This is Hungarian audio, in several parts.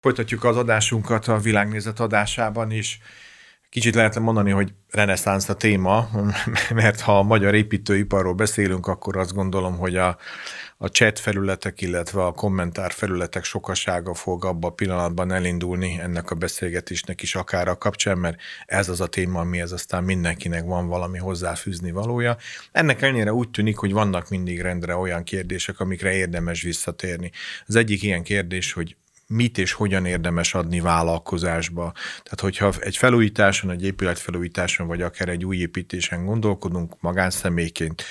Folytatjuk az adásunkat a világnézet adásában is. Kicsit lehetne mondani, hogy reneszánsz a téma, mert ha a magyar építőiparról beszélünk, akkor azt gondolom, hogy a, a chat felületek, illetve a kommentár felületek sokasága fog abba a pillanatban elindulni ennek a beszélgetésnek is akár a kapcsán, mert ez az a téma, amihez aztán mindenkinek van valami hozzáfűzni valója. Ennek ellenére úgy tűnik, hogy vannak mindig rendre olyan kérdések, amikre érdemes visszatérni. Az egyik ilyen kérdés, hogy mit és hogyan érdemes adni vállalkozásba. Tehát, hogyha egy felújításon, egy épületfelújításon, vagy akár egy új építésen gondolkodunk magánszemélyként,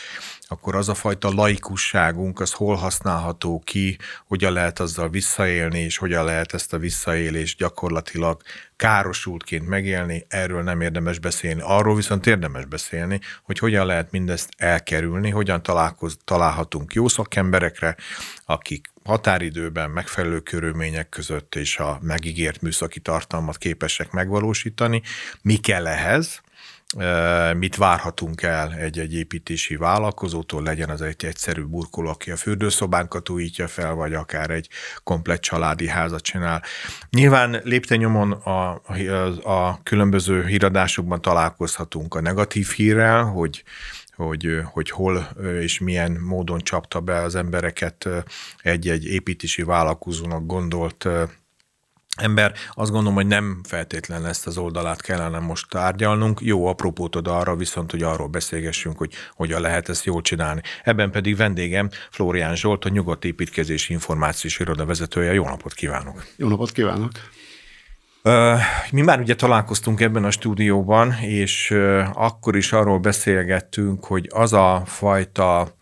akkor az a fajta laikusságunk, az hol használható ki, hogyan lehet azzal visszaélni, és hogyan lehet ezt a visszaélést gyakorlatilag károsultként megélni, erről nem érdemes beszélni. Arról viszont érdemes beszélni, hogy hogyan lehet mindezt elkerülni, hogyan találkoz, találhatunk jó szakemberekre, akik határidőben, megfelelő körülmények között és a megígért műszaki tartalmat képesek megvalósítani. Mi kell ehhez? mit várhatunk el egy-egy építési vállalkozótól, legyen az egy egyszerű burkoló, aki a fürdőszobánkat újítja fel, vagy akár egy komplett családi házat csinál. Nyilván léptenyomon a, a, a különböző híradásokban találkozhatunk a negatív hírrel, hogy hogy, hogy hol és milyen módon csapta be az embereket egy-egy építési vállalkozónak gondolt ember. Azt gondolom, hogy nem feltétlen ezt az oldalát kellene most tárgyalnunk. Jó apropót ad arra viszont, hogy arról beszélgessünk, hogy hogyan lehet ezt jól csinálni. Ebben pedig vendégem Flórián Zsolt, a Nyugat Építkezési Információs Iroda vezetője. Jó napot kívánok! Jó napot kívánok! Mi már ugye találkoztunk ebben a stúdióban, és akkor is arról beszélgettünk, hogy az a fajta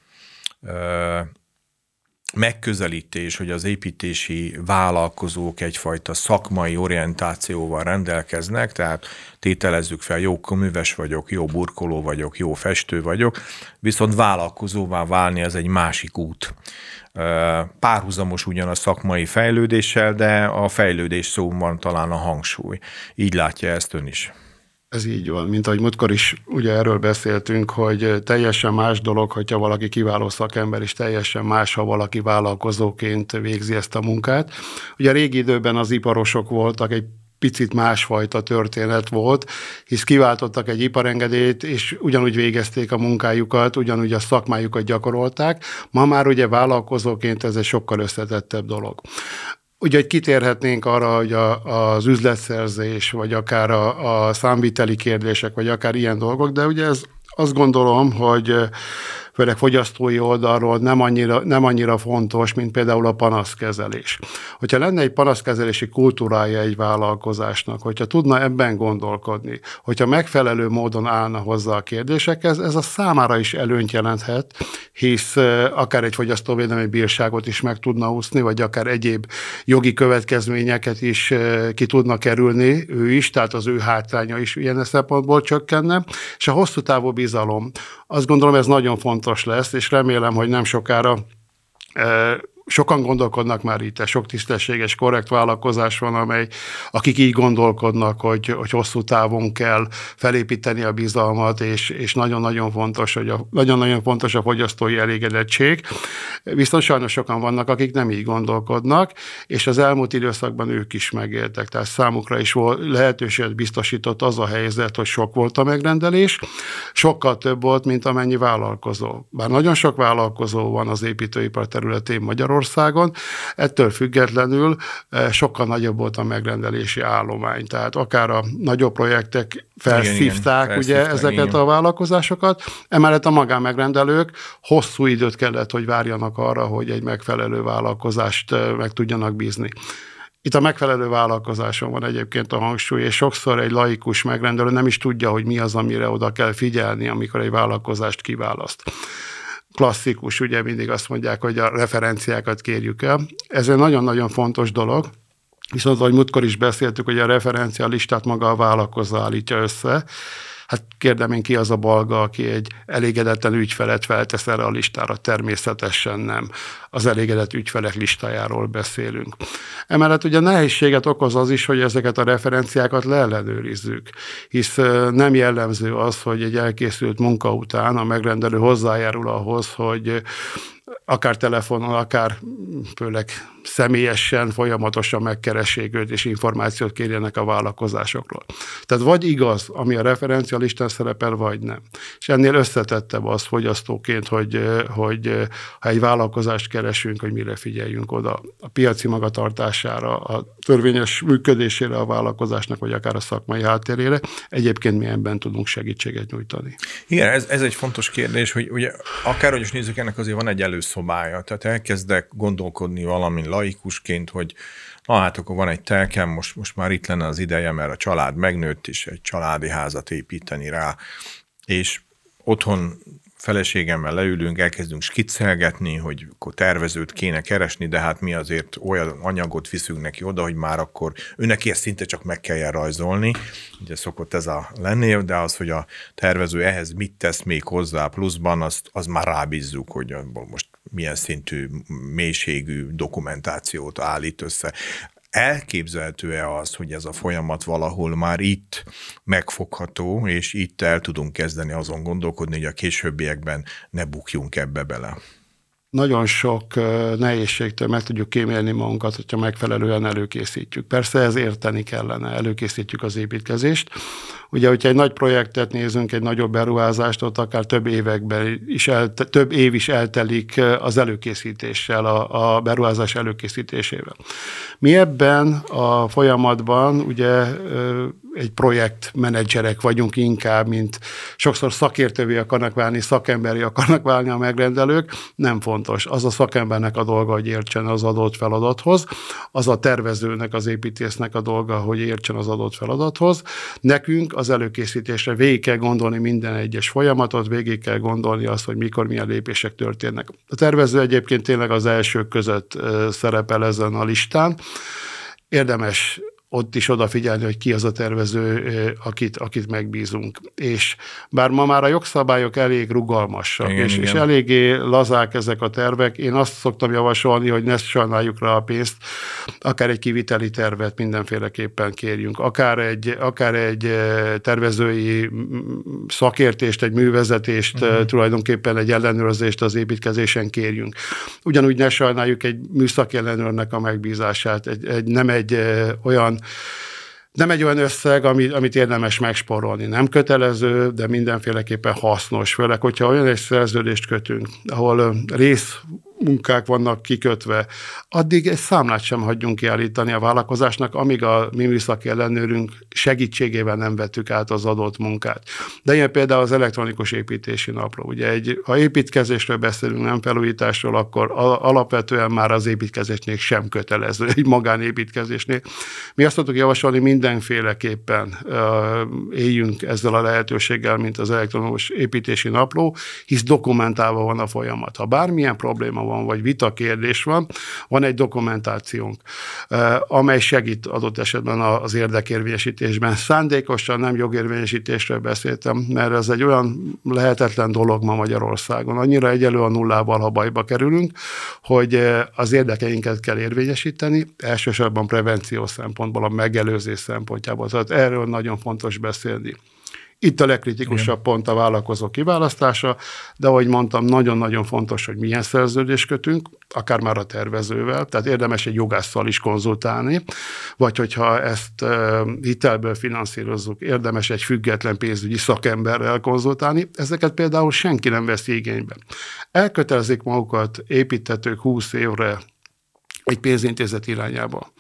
megközelítés, hogy az építési vállalkozók egyfajta szakmai orientációval rendelkeznek, tehát tételezzük fel, jó műves vagyok, jó burkoló vagyok, jó festő vagyok, viszont vállalkozóvá válni az egy másik út. Párhuzamos ugyan a szakmai fejlődéssel, de a fejlődés szóban talán a hangsúly. Így látja ezt ön is. Ez így van, mint ahogy múltkor is ugye erről beszéltünk, hogy teljesen más dolog, hogyha valaki kiváló szakember, és teljesen más, ha valaki vállalkozóként végzi ezt a munkát. Ugye a régi időben az iparosok voltak, egy picit másfajta történet volt, hisz kiváltottak egy iparengedélyt, és ugyanúgy végezték a munkájukat, ugyanúgy a szakmájukat gyakorolták. Ma már ugye vállalkozóként ez egy sokkal összetettebb dolog. Ugye, hogy kitérhetnénk arra, hogy a, az üzletszerzés, vagy akár a, a számviteli kérdések, vagy akár ilyen dolgok, de ugye ez azt gondolom, hogy főleg fogyasztói oldalról nem annyira, nem annyira fontos, mint például a panaszkezelés. Hogyha lenne egy panaszkezelési kultúrája egy vállalkozásnak, hogyha tudna ebben gondolkodni, hogyha megfelelő módon állna hozzá a kérdésekhez, ez a számára is előnyt jelenthet, hisz akár egy fogyasztóvédelmi bírságot is meg tudna úszni, vagy akár egyéb jogi következményeket is ki tudna kerülni ő is, tehát az ő hátránya is ilyen szempontból csökkenne, és a hosszú távú bizalom. Azt gondolom, ez nagyon fontos fontos lesz, és remélem, hogy nem sokára sokan gondolkodnak már itt, sok tisztességes, korrekt vállalkozás van, amely, akik így gondolkodnak, hogy, hogy hosszú távon kell felépíteni a bizalmat, és, és nagyon-nagyon fontos, hogy a, nagyon-nagyon fontos a fogyasztói elégedettség. Viszont sajnos sokan vannak, akik nem így gondolkodnak, és az elmúlt időszakban ők is megéltek, tehát számukra is volt, lehetőséget biztosított az a helyzet, hogy sok volt a megrendelés, sokkal több volt, mint amennyi vállalkozó. Bár nagyon sok vállalkozó van az építőipar területén Magyarországon, Magyarországon. Ettől függetlenül eh, sokkal nagyobb volt a megrendelési állomány. Tehát akár a nagyobb projektek felszívták igen, igen, ugye ezeket igen. a vállalkozásokat, emellett a magánmegrendelők hosszú időt kellett, hogy várjanak arra, hogy egy megfelelő vállalkozást eh, meg tudjanak bízni. Itt a megfelelő vállalkozáson van egyébként a hangsúly, és sokszor egy laikus megrendelő nem is tudja, hogy mi az, amire oda kell figyelni, amikor egy vállalkozást kiválaszt klasszikus, ugye mindig azt mondják, hogy a referenciákat kérjük el. Ez egy nagyon-nagyon fontos dolog, viszont ahogy múltkor is beszéltük, hogy a referencia listát maga a vállalkozó állítja össze, Hát kérdem én ki az a balga, aki egy elégedetlen ügyfelet feltesz erre a listára, természetesen nem. Az elégedett ügyfelek listájáról beszélünk. Emellett ugye nehézséget okoz az is, hogy ezeket a referenciákat leellenőrizzük, hisz nem jellemző az, hogy egy elkészült munka után a megrendelő hozzájárul ahhoz, hogy akár telefonon, akár főleg személyesen folyamatosan megkeressék őt, és információt kérjenek a vállalkozásokról. Tehát vagy igaz, ami a referencialistán szerepel, vagy nem. És ennél összetettebb az fogyasztóként, hogy, hogy ha egy vállalkozást keresünk, hogy mire figyeljünk oda. A piaci magatartására, a törvényes működésére a vállalkozásnak, vagy akár a szakmai háttérére. Egyébként mi ebben tudunk segítséget nyújtani. Igen, ez, ez egy fontos kérdés, hogy ugye akárhogy is nézzük, ennek azért van egy előszobája. Tehát elkezdek gondolkodni valamin laikusként, hogy na hát akkor van egy telkem, most, most már itt lenne az ideje, mert a család megnőtt, és egy családi házat építeni rá, és otthon feleségemmel leülünk, elkezdünk skiccelgetni, hogy akkor tervezőt kéne keresni, de hát mi azért olyan anyagot viszünk neki oda, hogy már akkor őnek ezt szinte csak meg kell rajzolni. Ugye szokott ez a lenni, de az, hogy a tervező ehhez mit tesz még hozzá pluszban, azt, az már rábízzuk, hogy most milyen szintű mélységű dokumentációt állít össze. Elképzelhető-e az, hogy ez a folyamat valahol már itt megfogható, és itt el tudunk kezdeni azon gondolkodni, hogy a későbbiekben ne bukjunk ebbe bele? Nagyon sok nehézségtől meg tudjuk kímélni magunkat, hogyha megfelelően előkészítjük. Persze ez érteni kellene, előkészítjük az építkezést. Ugye, hogyha egy nagy projektet nézünk, egy nagyobb beruházást, ott akár több években is, el, több év is eltelik az előkészítéssel, a, a beruházás előkészítésével. Mi ebben a folyamatban ugye egy projektmenedzserek vagyunk inkább, mint sokszor szakértővé akarnak válni, szakemberi akarnak válni a megrendelők, nem fontos. Az a szakembernek a dolga, hogy értsen az adott feladathoz, az a tervezőnek, az építésznek a dolga, hogy értsen az adott feladathoz. Nekünk az előkészítésre végig kell gondolni minden egyes folyamatot, végig kell gondolni azt, hogy mikor milyen lépések történnek. A tervező egyébként tényleg az elsők között szerepel ezen a listán. Érdemes ott is odafigyelni, hogy ki az a tervező, akit, akit megbízunk. És bár ma már a jogszabályok elég rugalmasak, igen, és, igen. és eléggé lazák ezek a tervek, én azt szoktam javasolni, hogy ne sajnáljuk rá a pénzt, akár egy kiviteli tervet mindenféleképpen kérjünk, akár egy, akár egy tervezői szakértést, egy művezetést, uh-huh. tulajdonképpen egy ellenőrzést az építkezésen kérjünk. Ugyanúgy ne sajnáljuk egy műszaki ellenőrnek a megbízását, egy, egy, nem egy olyan nem egy olyan összeg, amit, amit érdemes megsporolni. Nem kötelező, de mindenféleképpen hasznos. Főleg, hogyha olyan egy szerződést kötünk, ahol rész munkák vannak kikötve, addig egy számlát sem hagyjunk kiállítani a vállalkozásnak, amíg a mi műszaki ellenőrünk segítségével nem vettük át az adott munkát. De ilyen például az elektronikus építési napló. Ugye egy, ha építkezésről beszélünk, nem felújításról, akkor alapvetően már az építkezésnél sem kötelező, egy magánépítkezésnél. Mi azt tudjuk javasolni, mindenféleképpen éljünk ezzel a lehetőséggel, mint az elektronikus építési napló, hisz dokumentálva van a folyamat. Ha bármilyen probléma van, vagy vita kérdés van, van egy dokumentációnk, amely segít adott esetben az érdekérvényesítésben. Szándékosan nem jogérvényesítésről beszéltem, mert ez egy olyan lehetetlen dolog ma Magyarországon. Annyira egyelő a nullával, ha bajba kerülünk, hogy az érdekeinket kell érvényesíteni, elsősorban prevenció szempontból, a megelőzés szempontjából. Tehát erről nagyon fontos beszélni. Itt a legkritikusabb Igen. pont a vállalkozó kiválasztása, de ahogy mondtam, nagyon-nagyon fontos, hogy milyen szerződést kötünk, akár már a tervezővel, tehát érdemes egy jogásszal is konzultálni, vagy hogyha ezt hitelből finanszírozzuk, érdemes egy független pénzügyi szakemberrel konzultálni. Ezeket például senki nem veszi igénybe. Elkötelezik magukat építetők 20 évre egy pénzintézet irányába.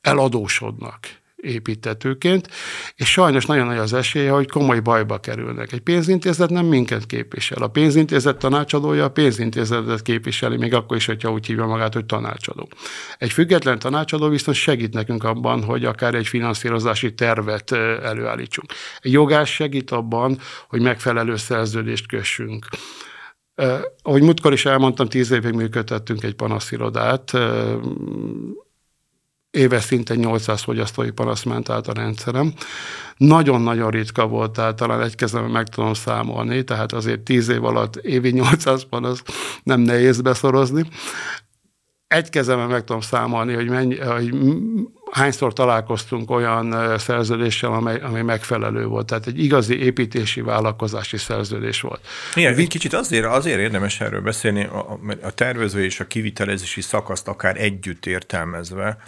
Eladósodnak építetőként, és sajnos nagyon nagy az esélye, hogy komoly bajba kerülnek. Egy pénzintézet nem minket képvisel. A pénzintézet tanácsadója a pénzintézetet képviseli, még akkor is, hogyha úgy hívja magát, hogy tanácsadó. Egy független tanácsadó viszont segít nekünk abban, hogy akár egy finanszírozási tervet előállítsunk. Egy jogás segít abban, hogy megfelelő szerződést kössünk. ahogy múltkor is elmondtam, tíz évig működtettünk egy panaszirodát, éves szinten 800 fogyasztói panasz ment át a rendszerem. Nagyon-nagyon ritka volt, tehát talán egy kezemben meg tudom számolni, tehát azért 10 év alatt évi 800 panasz nem nehéz beszorozni. Egy kezemben meg tudom számolni, hogy, mennyi, hogy hányszor találkoztunk olyan szerződéssel, amely, amely megfelelő volt. Tehát egy igazi építési vállalkozási szerződés volt. Igen, egy kicsit azért, azért érdemes erről beszélni, a, a tervező és a kivitelezési szakaszt akár együtt értelmezve,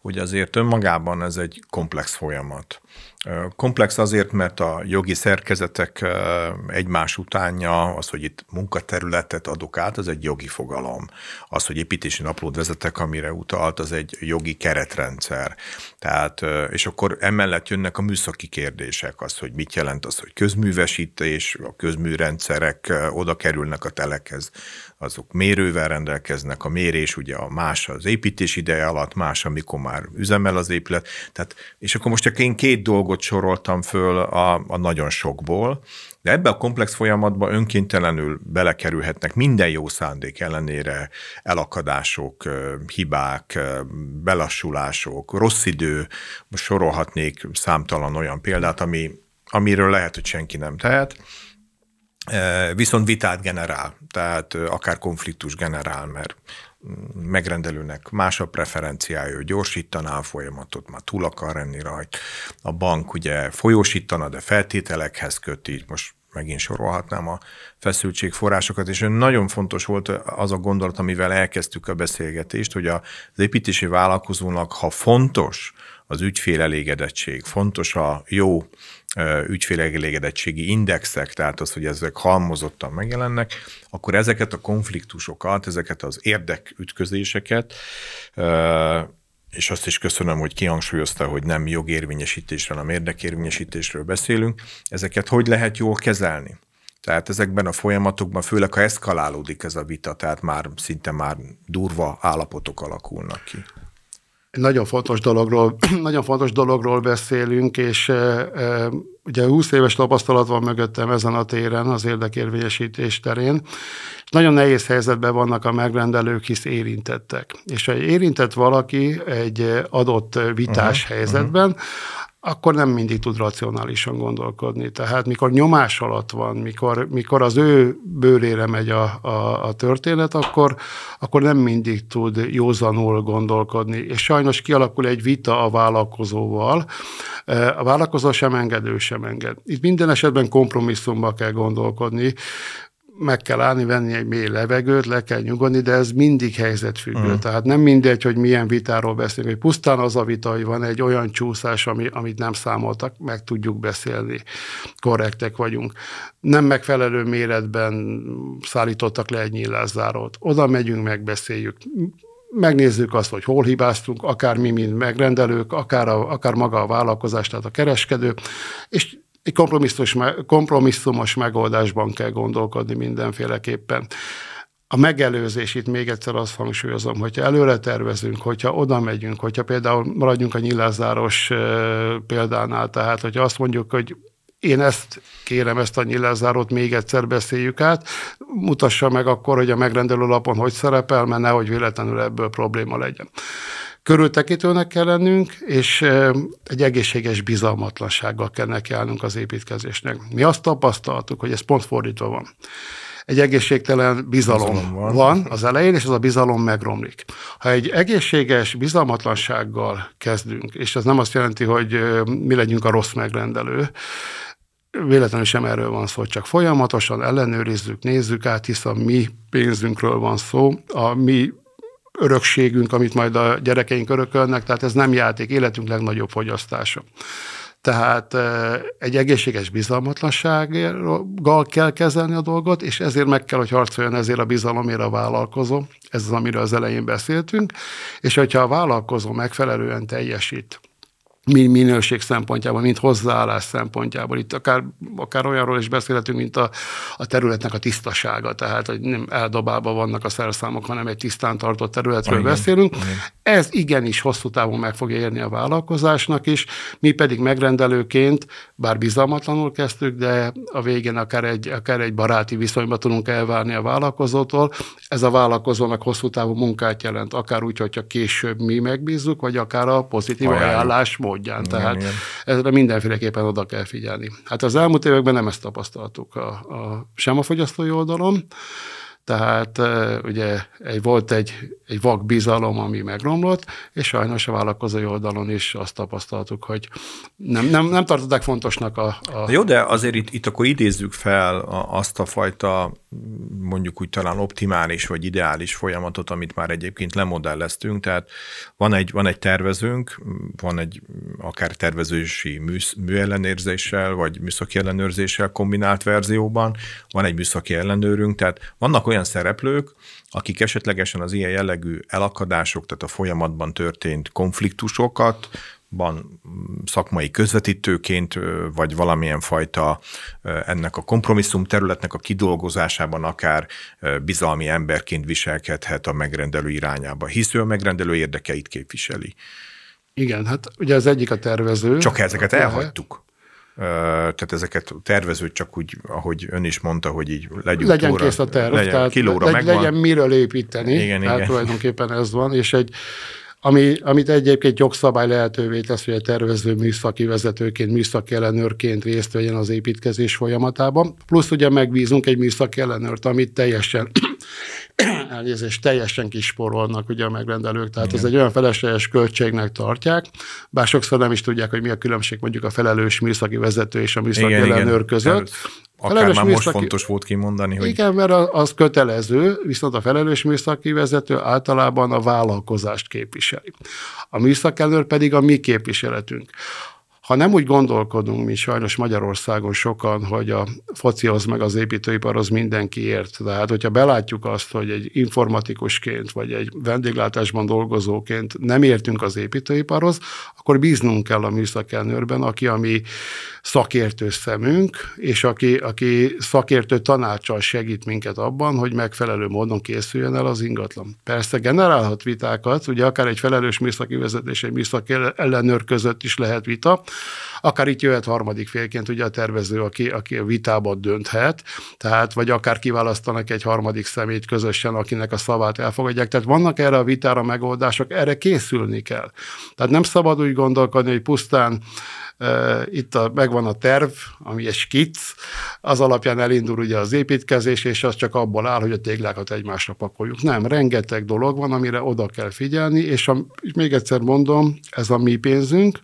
hogy azért önmagában ez egy komplex folyamat. Komplex azért, mert a jogi szerkezetek egymás utánja, az, hogy itt munkaterületet adok át, az egy jogi fogalom. Az, hogy építési naplót vezetek, amire utalt, az egy jogi keretrendszer. Tehát, és akkor emellett jönnek a műszaki kérdések, az, hogy mit jelent az, hogy közművesítés, a közműrendszerek oda kerülnek a telekhez, azok mérővel rendelkeznek, a mérés ugye a más az építés ideje alatt, más, amikor már üzemel az épület. Tehát, és akkor most csak én két dolgot soroltam föl a, a nagyon sokból, de ebbe a komplex folyamatba önkéntelenül belekerülhetnek minden jó szándék ellenére elakadások, hibák, belassulások, rossz idő, most sorolhatnék számtalan olyan példát, ami, amiről lehet, hogy senki nem tehet, viszont vitát generál, tehát akár konfliktus generál, mert megrendelőnek más a preferenciája, hogy gyorsítaná a folyamatot, már túl akar lenni rajta. A bank ugye folyósítana, de feltételekhez köti, most megint sorolhatnám a feszültségforrásokat, és nagyon fontos volt az a gondolat, amivel elkezdtük a beszélgetést, hogy az építési vállalkozónak, ha fontos az ügyfél elégedettség, fontos a jó ügyfélelégedettségi indexek, tehát az, hogy ezek halmozottan megjelennek, akkor ezeket a konfliktusokat, ezeket az érdekütközéseket, és azt is köszönöm, hogy kihangsúlyozta, hogy nem jogérvényesítésről, hanem érdekérvényesítésről beszélünk, ezeket hogy lehet jól kezelni? Tehát ezekben a folyamatokban, főleg ha eszkalálódik ez a vita, tehát már szinte már durva állapotok alakulnak ki. Nagyon fontos dologról, nagyon fontos dologról beszélünk, és e, e, ugye 20 éves tapasztalat van mögöttem ezen a téren, az érdekérvényesítés terén, és nagyon nehéz helyzetben vannak a megrendelők, hisz érintettek. És ha érintett valaki egy adott vitás uh-huh, helyzetben, uh-huh akkor nem mindig tud racionálisan gondolkodni. Tehát mikor nyomás alatt van, mikor, mikor az ő bőrére megy a, a, a történet, akkor, akkor nem mindig tud józanul gondolkodni. És sajnos kialakul egy vita a vállalkozóval. A vállalkozó sem engedő, sem enged. Itt minden esetben kompromisszumba kell gondolkodni meg kell állni, venni egy mély levegőt, le kell nyugodni, de ez mindig helyzetfüggő. Uh-huh. Tehát nem mindegy, hogy milyen vitáról beszélünk, hogy pusztán az a vita, hogy van egy olyan csúszás, ami, amit nem számoltak, meg tudjuk beszélni, korrektek vagyunk. Nem megfelelő méretben szállítottak le egy nyílászárót. Oda megyünk, megbeszéljük megnézzük azt, hogy hol hibáztunk, akár mi, mint megrendelők, akár, a, akár maga a vállalkozás, tehát a kereskedő, és egy kompromisszumos, kompromisszumos megoldásban kell gondolkodni mindenféleképpen. A megelőzés, itt még egyszer azt hangsúlyozom, hogyha előre tervezünk, hogyha oda megyünk, hogyha például maradjunk a nyilázáros példánál, tehát hogyha azt mondjuk, hogy én ezt kérem, ezt a nyilázárót még egyszer beszéljük át, mutassa meg akkor, hogy a megrendelő lapon hogy szerepel, mert nehogy véletlenül ebből probléma legyen. Körültekintőnek kell lennünk, és egy egészséges bizalmatlansággal kell nekiállnunk az építkezésnek. Mi azt tapasztaltuk, hogy ez pont fordítva van egy egészségtelen bizalom, bizalom van. van az elején, és az a bizalom megromlik. Ha egy egészséges bizalmatlansággal kezdünk, és ez nem azt jelenti, hogy mi legyünk a rossz megrendelő, véletlenül sem erről van szó, csak folyamatosan ellenőrizzük, nézzük át, hiszen mi pénzünkről van szó, a mi örökségünk, amit majd a gyerekeink örökölnek, tehát ez nem játék, életünk legnagyobb fogyasztása. Tehát egy egészséges bizalmatlansággal kell kezelni a dolgot, és ezért meg kell, hogy harcoljon ezért a bizalomért a vállalkozó. Ez az, amiről az elején beszéltünk. És hogyha a vállalkozó megfelelően teljesít, minőség szempontjából, mint hozzáállás szempontjából. Itt akár, akár olyanról is beszélhetünk, mint a, a területnek a tisztasága, tehát hogy nem eldobálva vannak a szerszámok, hanem egy tisztán tartott területről Igen. beszélünk. Igen. Ez igenis hosszú távon meg fogja érni a vállalkozásnak is, mi pedig megrendelőként, bár bizalmatlanul kezdtük, de a végén akár egy, akár egy baráti viszonyba tudunk elválni a vállalkozótól. Ez a vállalkozónak hosszú távú munkát jelent, akár úgy, hogyha később mi megbízzuk, vagy akár a pozitív Ajánljuk. ajánlás módján. Igen, Tehát igen. ezre mindenféleképpen oda kell figyelni. Hát az elmúlt években nem ezt tapasztaltuk a, a, sem a fogyasztói oldalon, tehát ugye egy, volt egy, egy vak bizalom, ami megromlott, és sajnos a vállalkozói oldalon is azt tapasztaltuk, hogy nem, nem, nem tartották fontosnak a, a... Jó, de azért itt, itt akkor idézzük fel azt a fajta mondjuk úgy talán optimális vagy ideális folyamatot, amit már egyébként lemodelleztünk, tehát van egy, van egy tervezőnk, van egy akár tervezősi mű, műellenérzéssel, vagy műszaki ellenőrzéssel kombinált verzióban, van egy műszaki ellenőrünk, tehát vannak olyan szereplők, akik esetlegesen az ilyen jellegű elakadások, tehát a folyamatban történt konfliktusokat ban szakmai közvetítőként, vagy valamilyen fajta ennek a kompromisszum területnek a kidolgozásában akár bizalmi emberként viselkedhet a megrendelő irányába, hisz ő a megrendelő érdekeit képviseli. Igen, hát ugye az egyik a tervező. Csak ezeket elhagytuk. Tehát ezeket tervezőt csak úgy, ahogy ön is mondta, hogy így legyünk Legyen kész a terv, legyen, tehát kilóra legy, legyen miről építeni. Igen, hát igen. tulajdonképpen ez van, és egy ami, amit egyébként jogszabály lehetővé tesz, hogy a tervező műszaki vezetőként, műszaki ellenőrként részt vegyen az építkezés folyamatában. Plusz ugye megbízunk egy műszaki ellenőrt, amit teljesen elnézést teljesen kisporolnak ugye a megrendelők, tehát Igen. ez egy olyan felesleges költségnek tartják, bár sokszor nem is tudják, hogy mi a különbség mondjuk a felelős műszaki vezető és a műszaki Igen, ellenőr Igen. között. Akár felelős már műszaki, most fontos volt kimondani, hogy... Igen, mert az kötelező, viszont a felelős műszaki vezető általában a vállalkozást képviseli. A műszakelőr pedig a mi képviseletünk. Ha nem úgy gondolkodunk, mi sajnos Magyarországon sokan, hogy a focihoz meg az építőiparhoz mindenki ért. Tehát, hogyha belátjuk azt, hogy egy informatikusként vagy egy vendéglátásban dolgozóként nem értünk az építőiparhoz, akkor bíznunk kell a műszakelnőrben, aki a mi szakértő szemünk, és aki, aki szakértő tanácsal segít minket abban, hogy megfelelő módon készüljön el az ingatlan. Persze generálhat vitákat, ugye akár egy felelős műszaki vezetés, egy műszaki ellenőr között is lehet vita, akár itt jöhet harmadik félként ugye a tervező, aki, aki a vitában dönthet, tehát vagy akár kiválasztanak egy harmadik szemét közösen, akinek a szavát elfogadják. Tehát vannak erre a vitára megoldások, erre készülni kell. Tehát nem szabad úgy gondolkodni, hogy pusztán itt a, megvan a terv, ami egy skic, az alapján elindul ugye az építkezés, és az csak abból áll, hogy a téglákat egymásra pakoljuk. Nem, rengeteg dolog van, amire oda kell figyelni, és, a, és még egyszer mondom, ez a mi pénzünk,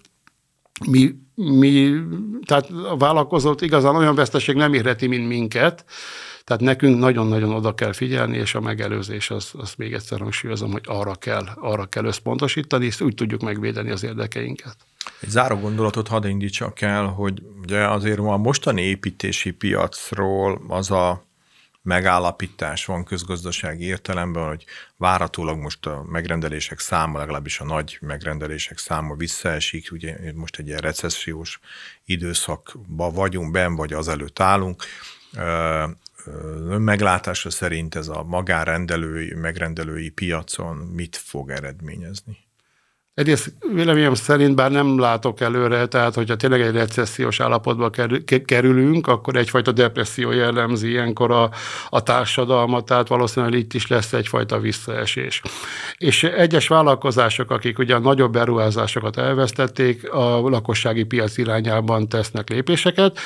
mi, mi, tehát a vállalkozót igazán olyan veszteség nem érheti, mint minket, tehát nekünk nagyon-nagyon oda kell figyelni, és a megelőzés, az, az még egyszer hangsúlyozom, hogy arra kell, arra kell összpontosítani, és úgy tudjuk megvédeni az érdekeinket. Egy záró gondolatot hadd indítsak el, hogy ugye azért a mostani építési piacról az a megállapítás van közgazdasági értelemben, hogy váratólag most a megrendelések száma, legalábbis a nagy megrendelések száma visszaesik, ugye most egy ilyen recessziós időszakban vagyunk, ben vagy az előtt állunk. Önmeglátása szerint ez a magánrendelői, megrendelői piacon mit fog eredményezni? Egyrészt véleményem szerint, bár nem látok előre, tehát hogyha tényleg egy recessziós állapotba kerülünk, akkor egyfajta depresszió jellemzi ilyenkor a, a társadalmat, tehát valószínűleg itt is lesz egyfajta visszaesés. És egyes vállalkozások, akik ugye a nagyobb beruházásokat elvesztették, a lakossági piac irányában tesznek lépéseket,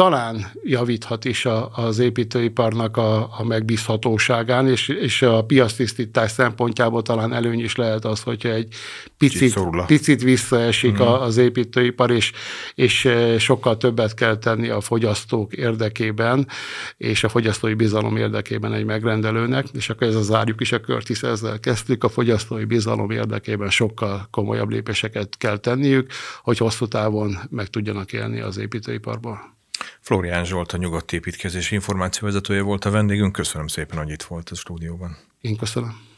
talán javíthat is a, az építőiparnak a, a megbízhatóságán, és, és a piasztisztítás szempontjából talán előny is lehet az, hogyha egy picit, picit visszaesik mm. az építőipar, és, és e, sokkal többet kell tenni a fogyasztók érdekében, és a fogyasztói bizalom érdekében egy megrendelőnek, és akkor ez az zárjuk is a kört, hisz ezzel kezdtük, a fogyasztói bizalom érdekében sokkal komolyabb lépéseket kell tenniük, hogy hosszú távon meg tudjanak élni az építőiparból. Florián Zsolt, a Nyugodt Építkezés információvezetője volt a vendégünk. Köszönöm szépen, hogy itt volt a stúdióban. Én köszönöm.